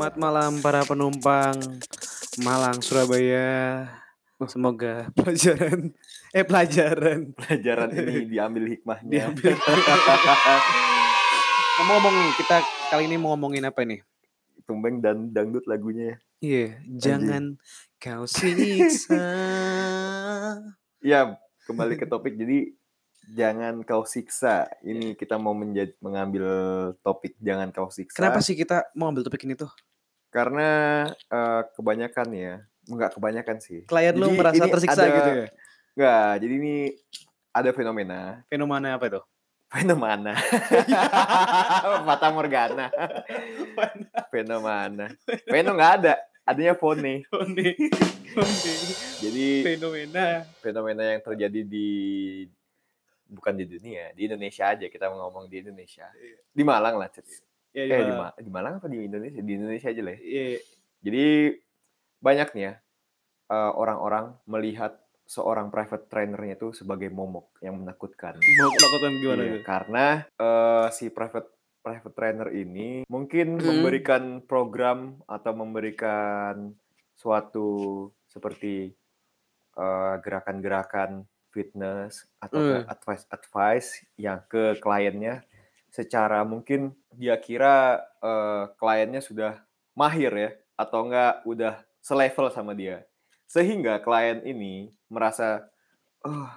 Selamat malam para penumpang Malang Surabaya. Semoga pelajaran eh pelajaran pelajaran ini diambil hikmahnya. diambil. Ngomong-ngomong nih, kita kali ini mau ngomongin apa nih? Tumbeng dan dangdut lagunya. Iya, jangan kau siksa. Ya, kembali ke topik. Jadi jangan kau siksa. Ini kita mau menjadi mengambil topik jangan kau siksa. Kenapa sih kita mau ambil topik ini tuh? Karena eh, kebanyakan ya, enggak kebanyakan sih. Klien lu Jadi merasa ini tersiksa ada- gitu ya? Enggak, jadi ini ada fenomena. Fenomena apa itu? Fenomena. Fata Morgana. Fenomena. Feno nggak ada. Adanya fone. Fone. Jadi Fenomena. fenomena yang terjadi di bukan di dunia, di Indonesia aja kita ngomong di Indonesia. Di Malang lah, Cet. Ya, Eh di, Ma- di Malang apa di Indonesia? Di Indonesia aja lah. ya. Iya. Jadi banyak nih ya eh, orang-orang melihat seorang private trainernya itu sebagai momok yang menakutkan. Mau lakukan gimana Iya, gitu? karena eh, si private private trainer ini mungkin Hmm. memberikan program atau memberikan suatu seperti eh, gerakan-gerakan fitness atau Hmm. advice-advice yang ke kliennya secara mungkin dia kira eh, kliennya sudah mahir ya atau enggak udah selevel sama dia sehingga klien ini merasa oh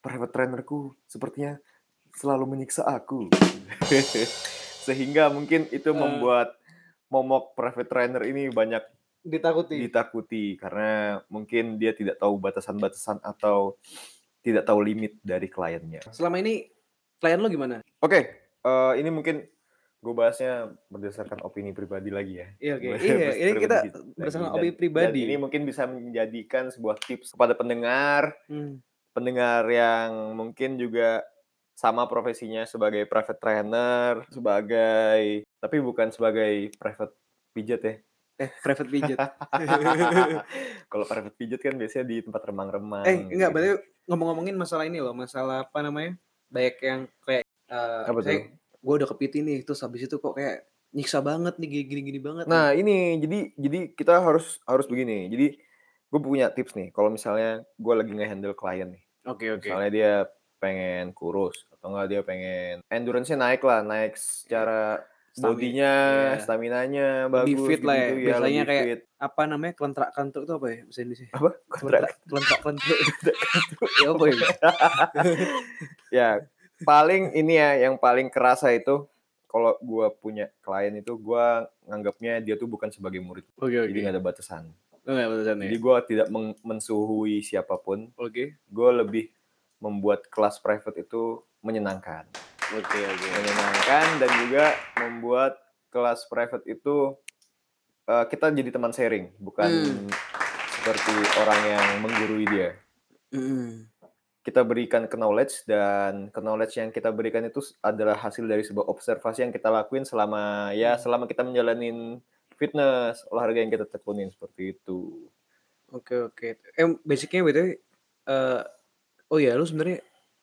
private trainerku sepertinya selalu menyiksa aku sehingga mungkin itu Eh. membuat momok private trainer ini banyak Ditakuti. ditakuti karena mungkin dia tidak tahu batasan-batasan atau tidak tahu limit dari kliennya. Selama ini klien lo gimana? Oke, eh, ini mungkin gue bahasnya berdasarkan opini pribadi lagi ya. Iya oke. Ber- Iya, ini kita berdasarkan opini pribadi. dan ini mungkin bisa menjadikan sebuah tips kepada pendengar, Hmm. pendengar yang mungkin juga sama profesinya sebagai private trainer, sebagai tapi bukan sebagai private pijat ya. Eh, private pijat. Kalau private pijat kan biasanya di tempat remang-remang. eh, enggak, gitu. berarti ngomong-ngomongin masalah ini loh, masalah apa namanya? Banyak yang kayak eh Apa tuh? Gue udah kepiti nih, terus habis itu kok kayak nyiksa banget nih, gini-gini banget. nih. Nah ini jadi jadi kita harus harus begini. Jadi gue punya tips nih. Kalau misalnya gue lagi nge-handle klien nih, Oke, oke. misalnya dia pengen kurus atau enggak dia pengen endurance-nya naik lah, naik secara bodinya, iya. stamina-nya Lebih bagus fit lah ya. ya, Biasanya lebih kayak fit. Apa namanya? Kelentrak-kelentruk itu apa ya? Bahasa Indonesia. apa kontrak Kelentrak-kelentruk. ya apa ya? ya paling ini ya yang paling kerasa itu kalau gue punya klien itu gue nganggapnya dia tuh bukan sebagai murid Oke, jadi nggak ada batasan Enggak batasan ya. jadi gue tidak mensuhui siapa pun Oke. gue lebih membuat kelas private itu menyenangkan Oke, oke. menyenangkan dan juga membuat kelas private itu eh, kita jadi teman sharing bukan Hmm. seperti orang yang menggurui dia Mm. Kita berikan ke knowledge dan ke knowledge yang kita berikan itu adalah hasil dari sebuah observasi yang kita lakuin selama ya Hmm. selama kita menjalanin fitness olahraga yang kita tekunin seperti itu Oke oke. Eh basicnya btw, eh oh ya lu sebenarnya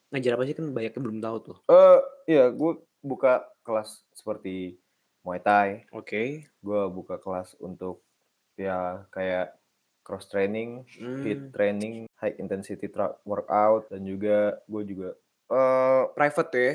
ngajar apa sih kan banyak yang belum tahu tuh. eh iya gue buka kelas seperti muay thai Oke. gue buka kelas untuk ya kayak cross training fit Hmm. training high intensity workout dan juga gue juga eh Private tuh ya.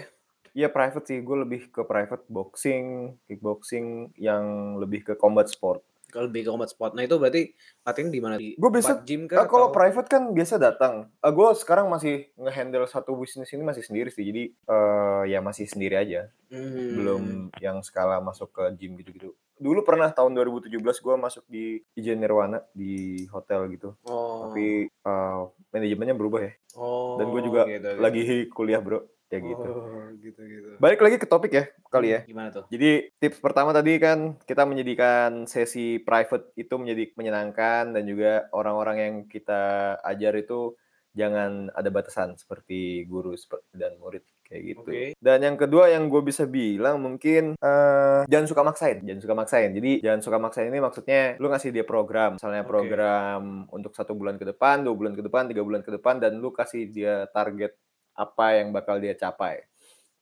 Iya private sih, gue lebih ke private boxing, kickboxing yang lebih ke combat sport. Kalau lebih ke combat sport. Nah itu berarti latihan di mana Gua biasa- gym Eh, kah? kalau atau- private kan biasa datang. Eh, gue sekarang masih ngehandle satu bisnis ini masih sendiri sih, jadi eh, ya masih sendiri aja, Hmm. belum yang skala masuk ke gym gitu-gitu. Dulu pernah tahun 2017 gue masuk di Ijen Nirwana di hotel gitu, Oh. tapi eh, manajemennya berubah ya. oh. Dan gue juga gitu, gitu. lagi kuliah bro, ya gitu. Oh, gitu gitu. Balik lagi ke topik ya kali ya. Gimana tuh? Jadi tips pertama tadi kan kita menjadikan sesi private itu menjadi menyenangkan dan juga orang-orang yang kita ajar itu jangan ada batasan seperti guru dan murid kayak gitu. Oke. Dan yang kedua yang gue bisa bilang mungkin eh, jangan suka maksain, jangan suka maksain. Jadi jangan suka maksain ini maksudnya lu ngasih dia program, misalnya program untuk satu bulan ke depan, dua bulan ke depan, tiga bulan ke depan, dan lu kasih dia target apa yang bakal dia capai.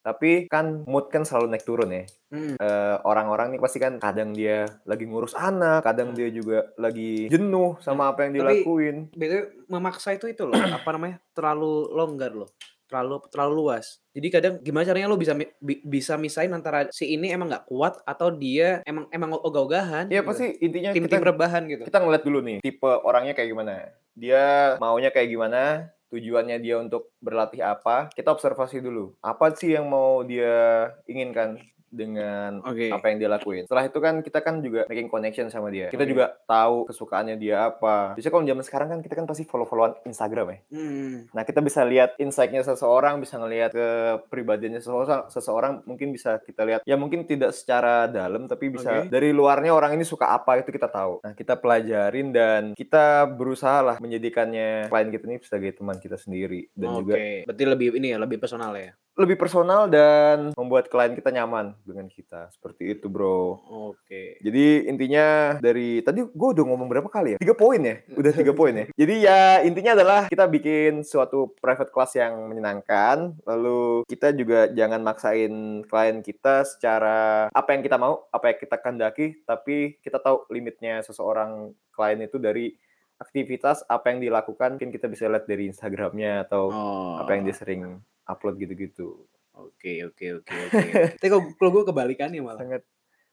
Tapi kan mood kan selalu naik turun ya. Hmm. Eh, orang-orang nih pasti kan kadang dia lagi ngurus anak, kadang dia juga lagi jenuh sama apa yang Hmm. Tapi- dilakuin. BTW memaksa itu itu loh, apa namanya? terlalu longgar loh. Terlalu terlalu luas. Jadi kadang gimana caranya lo bisa bi- bisa misain antara si ini emang nggak kuat atau dia emang emang ogah-ogahan. Ya gitu. pasti intinya tim-tim kita rebahan gitu. kita ngeliat dulu nih tipe orangnya kayak gimana. Dia maunya kayak gimana, tujuannya dia untuk berlatih apa. Kita observasi dulu. Apa sih yang mau dia inginkan dengan Oke. apa yang dia lakuin. Setelah itu kan kita kan juga making connection sama dia. Kita Oke. juga tahu kesukaannya dia apa. Biasanya kalau zaman sekarang kan kita kan pasti follow-followan Instagram ya. Hmm. Nah, kita bisa lihat insight-nya seseorang, bisa ngelihat kepribadiannya seseorang, seseorang mungkin bisa kita lihat ya mungkin tidak secara dalam tapi bisa Oke. dari luarnya orang ini suka apa itu kita tahu. Nah, kita pelajarin dan kita berusaha lah menjadikannya klien kita ini sebagai teman kita sendiri dan Oke. juga Berarti lebih ini ya, lebih personal ya. Lebih personal dan membuat klien kita nyaman dengan kita. Seperti itu, Bro. Oke. Jadi intinya dari tadi gue udah ngomong berapa kali ya? Tiga poin ya? Udah tiga poin ya? Jadi ya intinya adalah kita bikin suatu private class yang menyenangkan. Lalu kita juga jangan maksain klien kita secara apa yang kita mau, apa yang kita kehendaki. Tapi kita tahu limitnya seseorang klien itu dari aktivitas apa yang dilakukan. Mungkin kita bisa lihat dari Instagramnya atau Oh. apa yang dia sering upload gitu-gitu. Oke, oke, oke, oke. Tapi kalau gue kebalikannya malah. Sangat.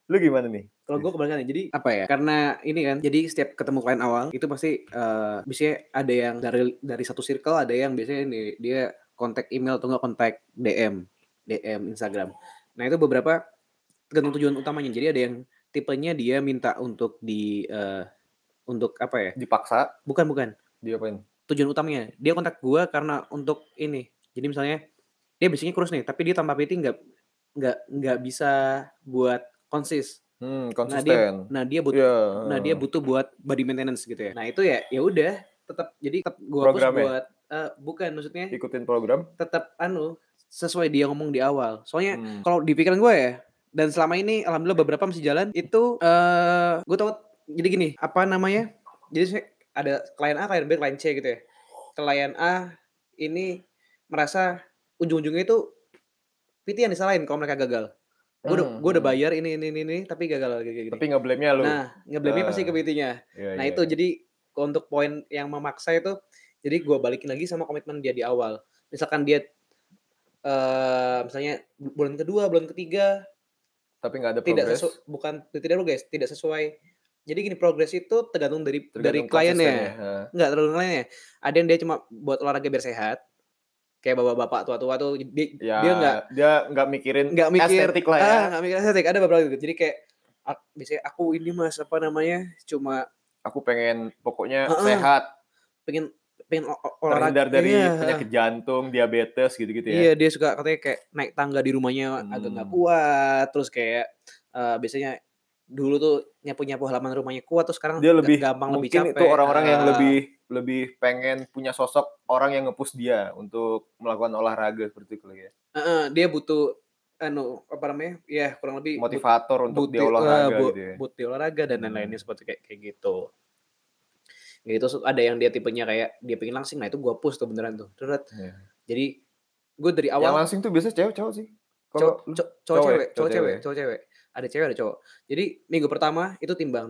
Lu gimana nih? Kalau gue kebalikannya, jadi apa ya? Karena ini kan, jadi setiap ketemu klien awal itu pasti eh biasanya ada yang dari dari satu circle, ada yang biasanya ini dia kontak email atau enggak kontak DM, DM Instagram. Nah itu beberapa tergantung tujuan utamanya. Jadi ada yang tipenya dia minta untuk di eh, untuk apa ya? Dipaksa? Bukan bukan Diapain? tujuan utamanya. Dia kontak gua karena untuk ini. Jadi misalnya dia biasanya kurus nih, tapi dia tanpa PT nggak nggak nggak bisa buat konsis. Hmm, Nah dia konsisten. nah dia butuh Iya. nah dia butuh buat body maintenance gitu ya. Nah itu ya ya udah tetap jadi tetap gua Programnya? buat eh, bukan maksudnya ikutin program. tetap anu sesuai dia ngomong di awal. Soalnya Hmm. kalau di pikiran gue ya dan selama ini alhamdulillah beberapa masih jalan itu eh gue tau jadi gini apa namanya jadi ada klien A klien B klien C gitu ya klien A ini merasa ujung-ujungnya itu PT yang disalahin kalau mereka gagal gue udah Hmm, gue udah hmm. bayar ini ini ini, ini tapi gagal kayak gini Tapi nggak blame-nya lu. nah ngeblamenya pasti ke Ah. PT-nya Iya, nah iya. itu jadi untuk poin yang memaksa itu jadi gue balikin lagi sama komitmen dia di awal misalkan dia eh misalnya bu- bulan kedua bulan ketiga tapi nggak ada tidak progres. sesuai bukan tidak progres tidak sesuai jadi gini progres itu tergantung dari dari tergantung kliennya konsistennya. Ha. nggak tergantung kliennya ada yang dia cuma buat olahraga biar sehat kayak bapak-bapak tua-tua tuh dia, Ya, dia nggak dia nggak mikirin nggak mikir estetik lah ya. ah nggak mikir estetik ada beberapa gitu jadi kayak "Ah, biasanya aku ini mas apa namanya cuma Aku pengen pokoknya Heeh. sehat, pengen pengen olahraga terhindar dari Iya. penyakit jantung, diabetes gitu-gitu ya. Iya dia suka katanya kayak naik tangga di rumahnya agak nggak Hmm. kuat terus kayak eh, biasanya dulu tuh nyapu nyapu halaman rumahnya kuat terus sekarang Dia lebih gampang lebih capek itu orang-orang yang Ah, lebih lebih pengen punya sosok orang yang nge-push dia untuk melakukan olahraga seperti itu kali ya. eh, dia butuh anu apa namanya ya kurang lebih but- Motivator untuk dia buti- eh, olahraga bu- gitu ya. butuh olahraga dan Hmm. lain-lainnya seperti kayak kayak gitu gitu ada yang dia tipenya kayak dia pengen langsing nah itu gua push tuh beneran tuh. Iya. jadi gue dari Yang awal langsing tuh biasa cewek cowok sih. Kalau lu- cowok cowok ya? cewek Cowok cewek cewek. cowok cewek ada cewek ada cowok jadi minggu pertama itu timbang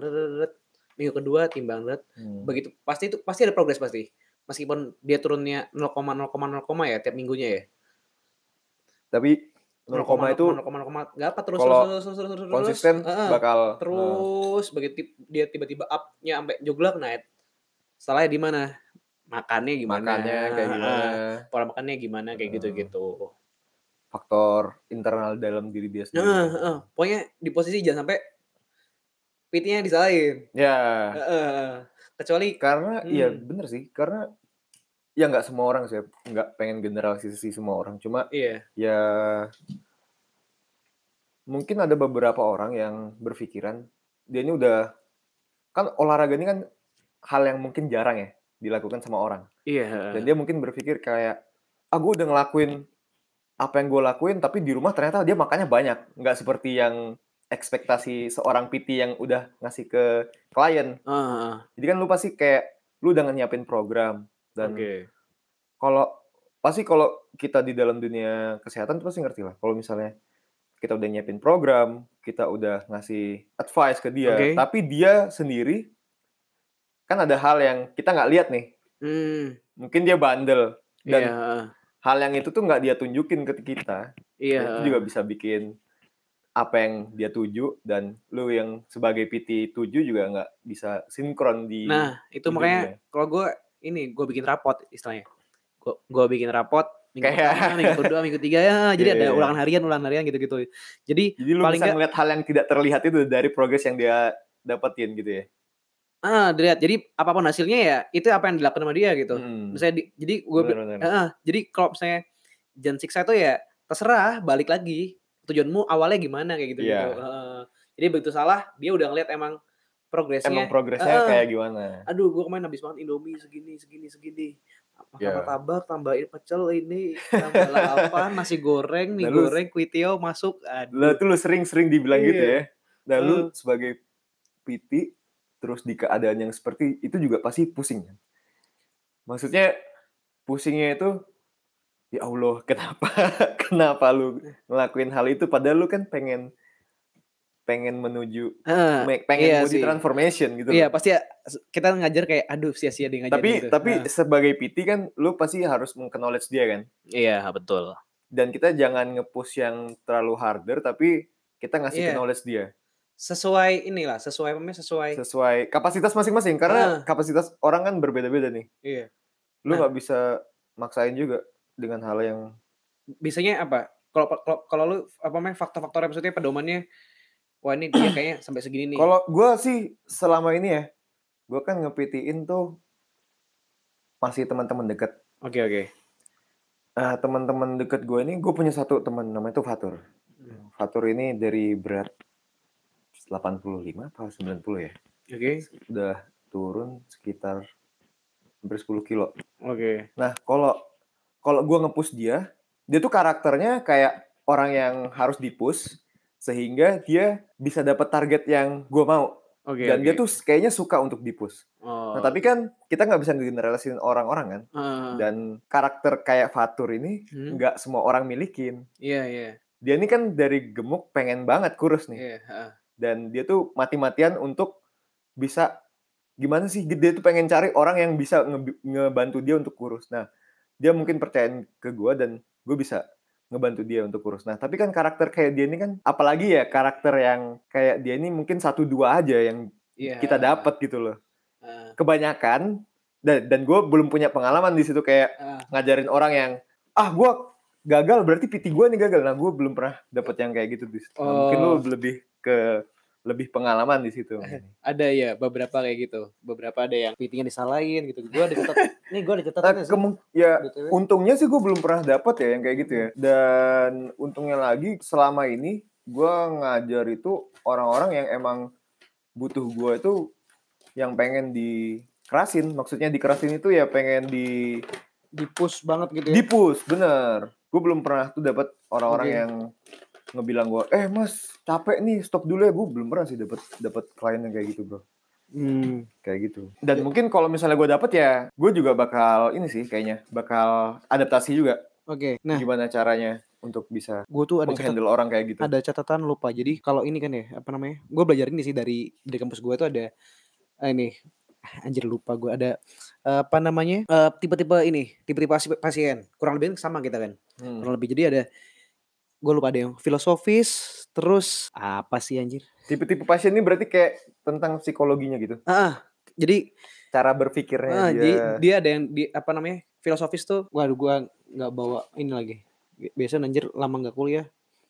minggu kedua timbang deret. Hmm. begitu pasti itu pasti ada progres pasti meskipun dia turunnya 0,0,0 ya tiap minggunya ya Tapi 0, itu 0,0 nggak apa terus kalau terus terus terus terus terus konsisten Heeh. bakal nah, terus begitu tip- dia tiba-tiba up-nya sampai joglak nah salahnya di mana makannya gimana makannya kayak gimana pola makannya gimana kayak Heeh. gitu-gitu faktor internal dalam diri dia sendiri. Heeh, heeh. pokoknya di posisi jangan sampai PT-nya disalahin Ya, kecuali karena iya Hmm. bener sih, karena ya nggak semua orang sih, nggak pengen generalisasi semua orang. Cuma iya ya mungkin ada beberapa orang yang berpikiran dia ini udah kan olahraga ini kan hal yang mungkin jarang ya dilakukan sama orang. iya Dan dia mungkin berpikir kayak, ah gue udah ngelakuin apa yang gue lakuin, tapi di rumah ternyata dia makannya banyak. Nggak seperti yang ekspektasi seorang PT yang udah ngasih ke klien. Heeh, Jadi kan lu pasti kayak, lu udah nyiapin program. Dan oke kalau pasti kalau kita di dalam dunia kesehatan tuh pasti ngerti lah. Kalau misalnya kita udah nyiapin program, kita udah ngasih advice ke dia, Oke. tapi dia sendiri kan ada hal yang kita nggak lihat nih. Hmm, Mungkin dia bandel dan iya, heeh. hal yang itu tuh nggak dia tunjukin ke kita. Iya, Nah, itu juga bisa bikin apa yang dia tuju dan lu yang sebagai PT tuju juga nggak bisa sinkron di Nah, itu makanya ujungnya. kalau gue ini gue bikin rapot istilahnya. Gue gue bikin rapot minggu Kayak- pertama, minggu kedua, minggu tiga ya. Jadi Iya, ada iya. ulangan harian, ulangan harian gitu-gitu. Jadi Jadi lu paling bisa ngeliat hal yang tidak terlihat itu dari progres yang dia dapetin gitu ya. ah dilihat. Jadi apa pun hasilnya ya itu apa yang dilakukan sama dia gitu. Hmm. Misalnya di- jadi gue Bener-bener. jadi kalau misalnya jangan siksa itu ya terserah balik lagi tujuanmu awalnya gimana kayak gitu gitu. Heeh. jadi begitu salah dia udah ngeliat emang progresnya. Emang progresnya Heeh. kayak gimana? Aduh, gue kemarin habis makan Indomie segini, segini, segini. Makan Iya. martabak, tambahin pecel ini, tambah apa, nasi goreng, mie Lalu- goreng, kuitio masuk. Aduh. tuh lu sering-sering dibilang gitu Iya. ya. Nah lu Eh. sebagai PT terus di keadaan yang seperti itu juga pasti pusing kan. Maksudnya pusingnya itu ya Allah kenapa kenapa lu ngelakuin hal itu padahal lu kan pengen pengen menuju me- pengen iya menuju sih. transformation gitu. Iya, loh. pasti ya, kita ngajar kayak aduh sia-sia dia ngajarin Tapi gitu. tapi Heeh. sebagai PT kan lu pasti harus meng-knowledge dia kan. iya, betul. Dan kita jangan nge-push yang terlalu harder tapi kita ngasih Iya. knowledge dia. Sesuai inilah, sesuai apa? Sesuai. sesuai kapasitas masing-masing karena Ah. kapasitas orang kan berbeda-beda nih. Iya. Lu Nah. nggak bisa maksain juga dengan hal yang Biasanya apa? Kalau kalau kalau lu apa namanya faktor-faktornya maksudnya pedomannya wah ini dia kayaknya sampai segini nih. kalau gua sih selama ini ya, gua kan ngepitiin tuh masih teman-teman dekat. Oke, oke. Ah, teman-teman dekat gue ini, gue punya satu teman namanya tuh Fatur. Hmm. Fatur ini dari berat 85 apa 90 ya. Oke. Udah turun sekitar hampir 10 kilo. Oke. Nah, kalau kalau gue nge-push dia, dia tuh karakternya kayak orang yang harus di-push sehingga dia bisa dapat target yang gue mau. Oke. Dan dia oke. tuh kayaknya suka untuk di-push. Oh. Nah, tapi kan kita nggak bisa generalisin orang-orang kan. Heeh. Dan karakter kayak Fatur ini Hmm. nggak semua orang milikin. Iya, iya. Dia ini kan dari gemuk pengen banget kurus nih. Iya, heeh. Dan dia tuh mati-matian untuk bisa gimana sih dia tuh pengen cari orang yang bisa nge- ngebantu dia untuk kurus. Nah, dia mungkin percayain ke gue dan gue bisa ngebantu dia untuk kurus. Nah, tapi kan karakter kayak dia ini kan apalagi ya karakter yang kayak dia ini mungkin satu dua aja yang Iya. kita dapat gitu loh. Heeh. Kebanyakan dan dan gue belum punya pengalaman di situ kayak Heeh. ngajarin orang yang ah gue gagal berarti PT gue nih gagal. Nah, gue belum pernah dapat yang kayak gitu di situ. Nah, mungkin lu Oh. lebih ke lebih pengalaman di situ. Ada ya beberapa kayak gitu. Beberapa ada yang PT-nya disalahin gitu. Gua ada catat. nih gua ada Nah, catatannya kemu- ya BTW. untungnya sih gue belum pernah dapat ya yang kayak gitu ya. Dan untungnya lagi selama ini gue ngajar itu orang-orang yang emang butuh gue itu yang pengen dikerasin. Maksudnya dikerasin itu ya pengen di di push banget gitu ya. di push, bener. Gue belum pernah tuh dapat orang-orang Oke. yang ngebilang gue, eh mas capek nih stop dulu ya. Gue belum pernah sih dapat dapat klien yang kayak gitu bro Hmm. kayak gitu. Dan mungkin kalau misalnya gue dapet ya, gue juga bakal ini sih kayaknya bakal adaptasi juga Oke. Nah, gimana caranya untuk bisa gua tuh ada catat, menghandle orang kayak gitu. ada catatan lupa. Jadi kalau ini kan ya, apa namanya? Gua belajar ini sih dari dari kampus gua tuh ada ah, ini anjir lupa gua ada eh, apa namanya? Eh, tipe-tipe ini, tipe-tipe pasi- pasien. Kurang lebih sama kita kan. Hmm. Kurang lebih jadi ada gue lupa yang filosofis, terus apa sih anjir? Tipe-tipe pasien ini berarti kayak tentang psikologinya gitu, Ah, jadi cara berpikirnya Ah, dia. jadi dia ada yang di apa namanya filosofis tuh, waduh gua nggak bawa ini lagi. Biasa anjir lama nggak kuliah.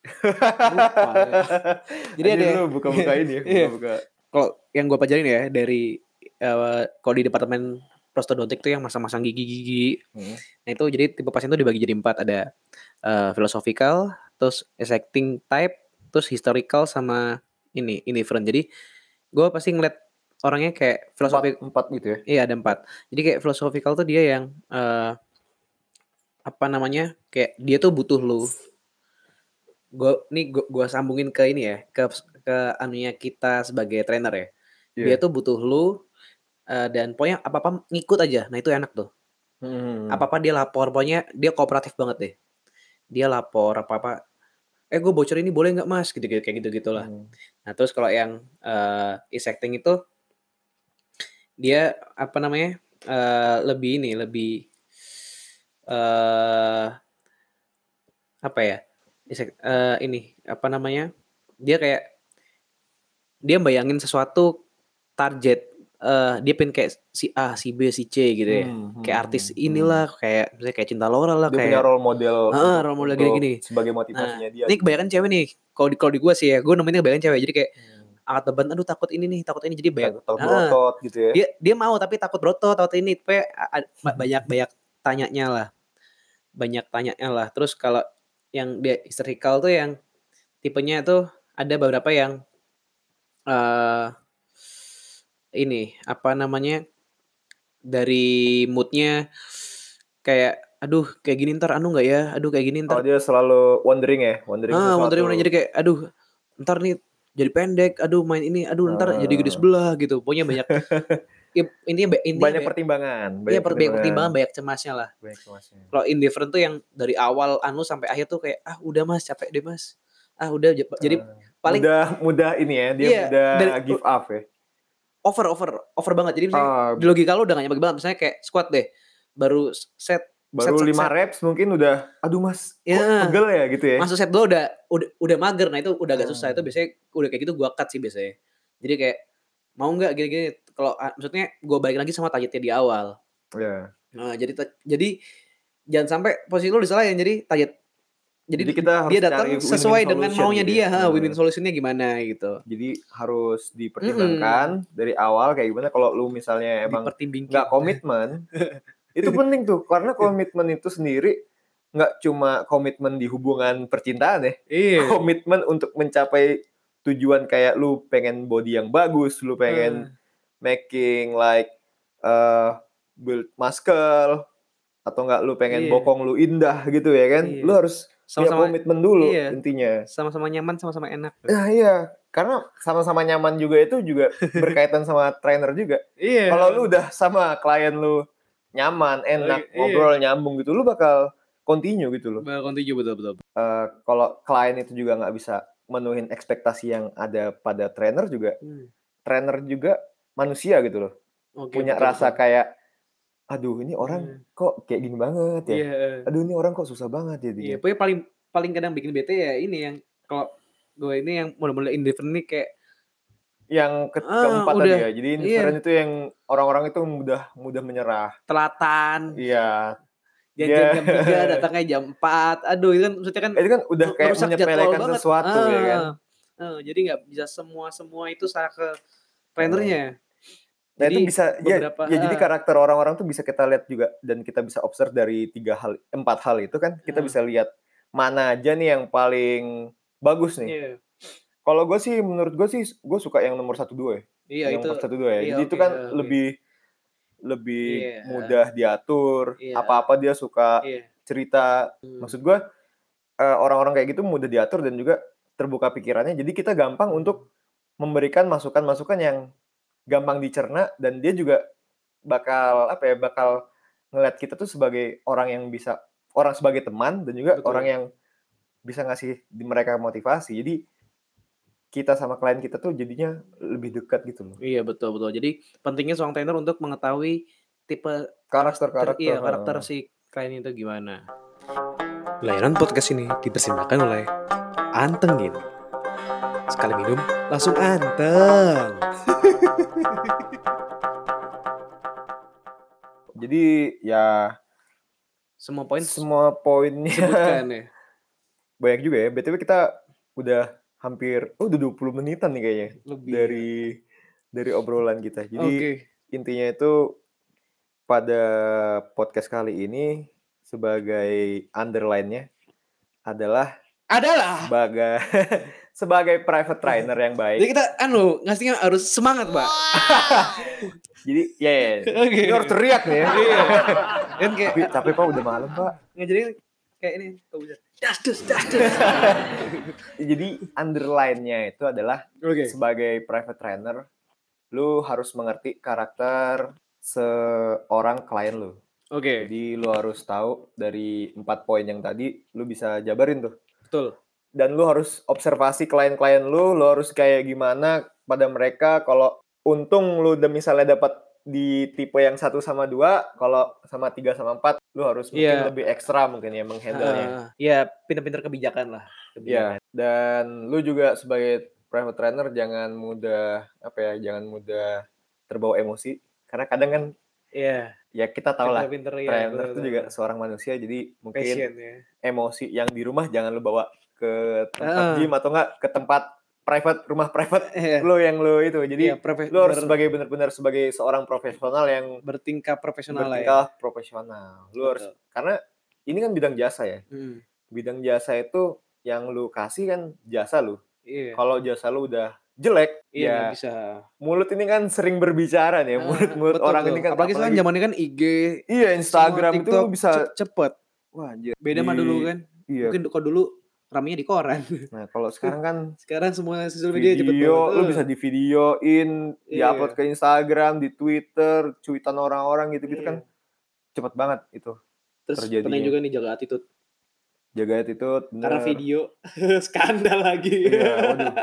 Lupa ya. Jadi Anjir, ada lu buka-buka ini ya, Iya. kalau yang gua pelajarin ya dari eh, kalau di departemen prostodontik tuh yang masang-masang gigi-gigi. Hmm. Nah itu jadi tipe pasien tuh dibagi jadi empat ada eh, philosophical, terus exacting type, terus historical sama ini indifferent. Jadi gua pasti ngeliat orangnya kayak Empat, filosofi empat gitu ya. Iya ada empat. Jadi kayak philosophical tuh dia yang eh apa namanya kayak dia tuh butuh lu. Gue nih gua sambungin ke ini ya ke ke anunya kita sebagai trainer ya. Dia Iya. tuh butuh lu eh, dan pokoknya apa apa ngikut aja. Nah itu enak tuh. Hmm. Apa-apa dia lapor, pokoknya dia kooperatif banget deh. Dia lapor apa-apa, "Eh, gue bocor ini boleh nggak, Mas?" Gitu-gitu, kayak gitu-gitulah. Hmm. Nah, terus kalau yang, eee, is acting itu dia, apa namanya, eee, lebih ini, lebih eee apa ya, eee, ini, apa namanya, dia kayak dia bayangin sesuatu target, eee, dia pengen kayak si A, si B, si C gitu ya. Hmm, Kayak hmm, artis hmm, inilah, kayak misalnya kayak Cinta Laura lah, Dia punya kayak role model heeh, untuk role model gini-gini. sebagai Nah, motivasinya dia ini kebanyakan cewek nih, kalau di kalau di gua sih ya, gua nemuinnya kebanyakan cewek. Jadi kayak Hmm. angkat beban, "Aduh takut ini nih, takut ini." Jadi banyak Takut berotot gitu ya. Dia dia mau tapi takut berotot, takut ini, pokoknya a ad ba banyak banyak tanyanya lah. Banyak tanyanya lah. Terus kalau yang dia hysterical tuh yang tipenya tuh ada beberapa yang eee ini, apa namanya, dari mood-nya kayak, "Aduh kayak gini entar anu nggak ya? Aduh kayak gini Oh, entar" dia selalu wondering ya, wondering Heeh, wondering wondering. sesuatu. Jadi kayak, "Aduh entar nih jadi pendek, aduh main ini, aduh entar jadi gede Ah. sebelah," gitu. Pokoknya banyak ya ba intinya Banyak pertimbangan, iya, banyak per banyak pertimbangan, pertimbangan. banyak cemasnya lah. Banyak cemasnya. Kalau indifferent tuh yang dari awal anu sampai akhir tuh kayak, "Ah udah Mas, capek deh Mas. Ah udah." Ja jadi Eee, paling mudah mudah ini ya, dia Iya, mudah dari give up ya. Over over over banget. Jadi misalnya Ah, di logika lu udah gak nyampe banget, misalnya kayak squat deh, baru set baru set 5 set reps mungkin udah, "Aduh Mas, kok Iya. pegel ya?" Gitu ya. Masuk set 2 udah udah udah mager. Nah itu udah agak susah. Itu Ah. biasanya udah kayak gitu gua cut sih biasanya. Jadi kayak, "Mau nggak gini-gini?" Kalau a maksudnya gua balik lagi sama targetnya di awal. Iya. Heeh, jadi ta jadi jangan sampai posisi lu disalahin. Jadi target jadi Jadi kita harus dia datang cari sesuai dengan solution maunya gitu dia, ya. heeh, win-win solution-nya gimana gitu. Jadi harus dipertimbangkan dari awal kayak gimana kalau lu misalnya emang nggak komitmen, itu penting tuh karena komitmen itu sendiri nggak cuma komitmen di hubungan percintaan ya, Iya. komitmen untuk mencapai tujuan kayak lu pengen body yang bagus, lu pengen Heeh. making like uh, build muscle atau enggak lu pengen Iya. bokong lu indah gitu ya kan. Iya. Lu harus Sama-sama komitmen dulu iya. intinya. Sama-sama nyaman, sama-sama enak. Nah iya, karena sama-sama nyaman juga itu juga berkaitan sama trainer juga. Iya. Kalau lu udah sama klien lu nyaman, enak, Iya. ngobrol nyambung gitu, lu bakal continue gitu loh. Bakal continue betul betul. Eh, kalau klien itu juga nggak bisa menuhin ekspektasi yang ada pada trainer juga, Hmm. trainer juga manusia gitu loh. Oke, Punya betul, rasa betul. kayak, aduh ini orang Hmm. kok kayak gini banget ya. Iya, heeh. Aduh ini orang kok susah banget ya. Iya, dia. pokoknya paling paling kadang bikin bete ya ini yang kalau gue ini yang model-model indifferent nih kayak Yang ke Ah, keempat udah. tadi ya. Jadi Iya. indifferent itu yang orang-orang itu mudah mudah menyerah. telatan, Iya. janjian Dia jam 3 datangnya jam 4. Aduh, itu kan maksudnya kan itu kan udah kayak menyepelekan sesuatu ya kan. Ah, ah, jadi nggak bisa semua-semua itu salah ke trainernya. Nah itu Jadi bisa ya, beberapa ya jadi ah, karakter orang-orang tuh bisa kita lihat juga dan kita bisa observe dari tiga hal empat hal itu kan kita Ah. bisa lihat mana aja nih yang paling bagus nih. iya. Kalau gue sih menurut gue sih gue suka yang nomor satu dua ya. Iya, yang itu nomor satu dua ya. iya, jadi itu oke, kan oke. lebih lebih Iya. mudah diatur. Iya. Apa-apa dia suka iya. cerita. Hmm. Maksud gue eh, orang-orang kayak gitu mudah diatur dan juga terbuka pikirannya. Jadi kita gampang untuk memberikan masukan-masukan yang gampang dicerna dan dia juga bakal apa ya bakal ngeliat kita tuh sebagai orang yang bisa orang sebagai teman dan juga Betul. orang yang bisa ngasih di mereka motivasi. Jadi kita sama klien kita tuh jadinya lebih dekat gitu loh. Iya, betul betul. Jadi pentingnya seorang trainer untuk mengetahui tipe Karakter-karakter. iya, karakter si klien itu gimana. Layanan podcast ini dipersembahkan oleh Antengin. Sekali minum langsung anteng. Jadi ya Semua poin semua poinnya sebutkan ya. banyak juga ya. BTW kita udah hampir oh udah 20 menitan nih kayaknya Lebih. dari dari obrolan kita. Jadi Oke. intinya itu pada podcast kali ini sebagai underline-nya adalah Adalah. sebagai sebagai private trainer yang Jadi baik. kita anu ngasihnya harus semangat, Pak. Jadi ya, ya, Oke. ini harus teriak nih ya. Iya. Kan kayak Tapi capek Pak udah malam Pak. nggak jadi kayak ini kok bisa. Das dus das dus. Jadi underline-nya itu adalah Oke. sebagai private trainer lu harus mengerti karakter seorang klien lu. Oke, Jadi lu harus tahu dari empat poin yang tadi, lu bisa jabarin tuh. betul. Dan lu harus observasi klien-klien lu, lu harus kayak gimana pada mereka kalau untung lu udah misalnya dapat di tipe yang satu sama dua, kalau sama tiga sama empat, lu harus mungkin Iya. lebih ekstra mungkin ya menghandle-nya. Ah, ya pinter-pinter kebijakan lah. Iya, Kebijakan. dan lu juga sebagai private trainer jangan mudah apa ya, jangan mudah terbawa emosi karena kadang kan Iya. ya kita tahu lah Pinter-pinter ya. trainer betul, itu betul, juga seorang manusia jadi mungkin Passion ya. emosi yang di rumah jangan lu bawa ke tempat Ah. gym atau enggak ke tempat private rumah private Iya. lu yang lu itu jadi Iya, profe- lu harus sebagai benar-benar sebagai seorang profesional yang bertingkah profesional lah ya. bertingkah profesional lu harus karena ini kan bidang jasa ya Hmm, bidang jasa itu yang lu kasih kan jasa lu Iya. kalau jasa lu udah jelek Iya, ya bisa. mulut ini kan sering berbicara nih ya Ah, mulut mulut betul, orang betul. ini kan apalagi sekarang zamannya kan IG, iya Instagram itu TikTok lu bisa ce- cepet. wah anjir, Beda mah di- dulu kan. iya Mungkin kalau dulu ramenya di koran. nah kalau sekarang kan Sekarang semua sosial media cepet video banget. lu bisa di videoin Iya. diupload ke Instagram di Twitter cuitan orang-orang gitu-gitu iya. kan cepet banget itu Terus terjadinya. penting juga nih jaga attitude. jaga attitude Karena bener. video skandal lagi. Iya, waduh.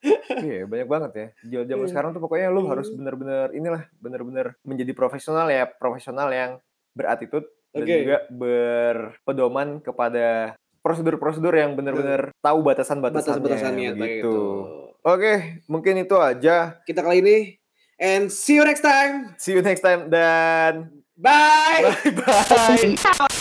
Iya, banyak banget ya. Zaman zaman Iya. sekarang tuh pokoknya lu harus bener-bener inilah, bener-bener menjadi profesional ya, profesional yang berattitude dan Oke. juga berpedoman kepada prosedur-prosedur yang bener-bener tahu batasan-batasannya Batas-batasannya begitu. begitu. Oke, mungkin itu aja. Kita kali ini and see you next time. See you next time dan Bye. bye bye.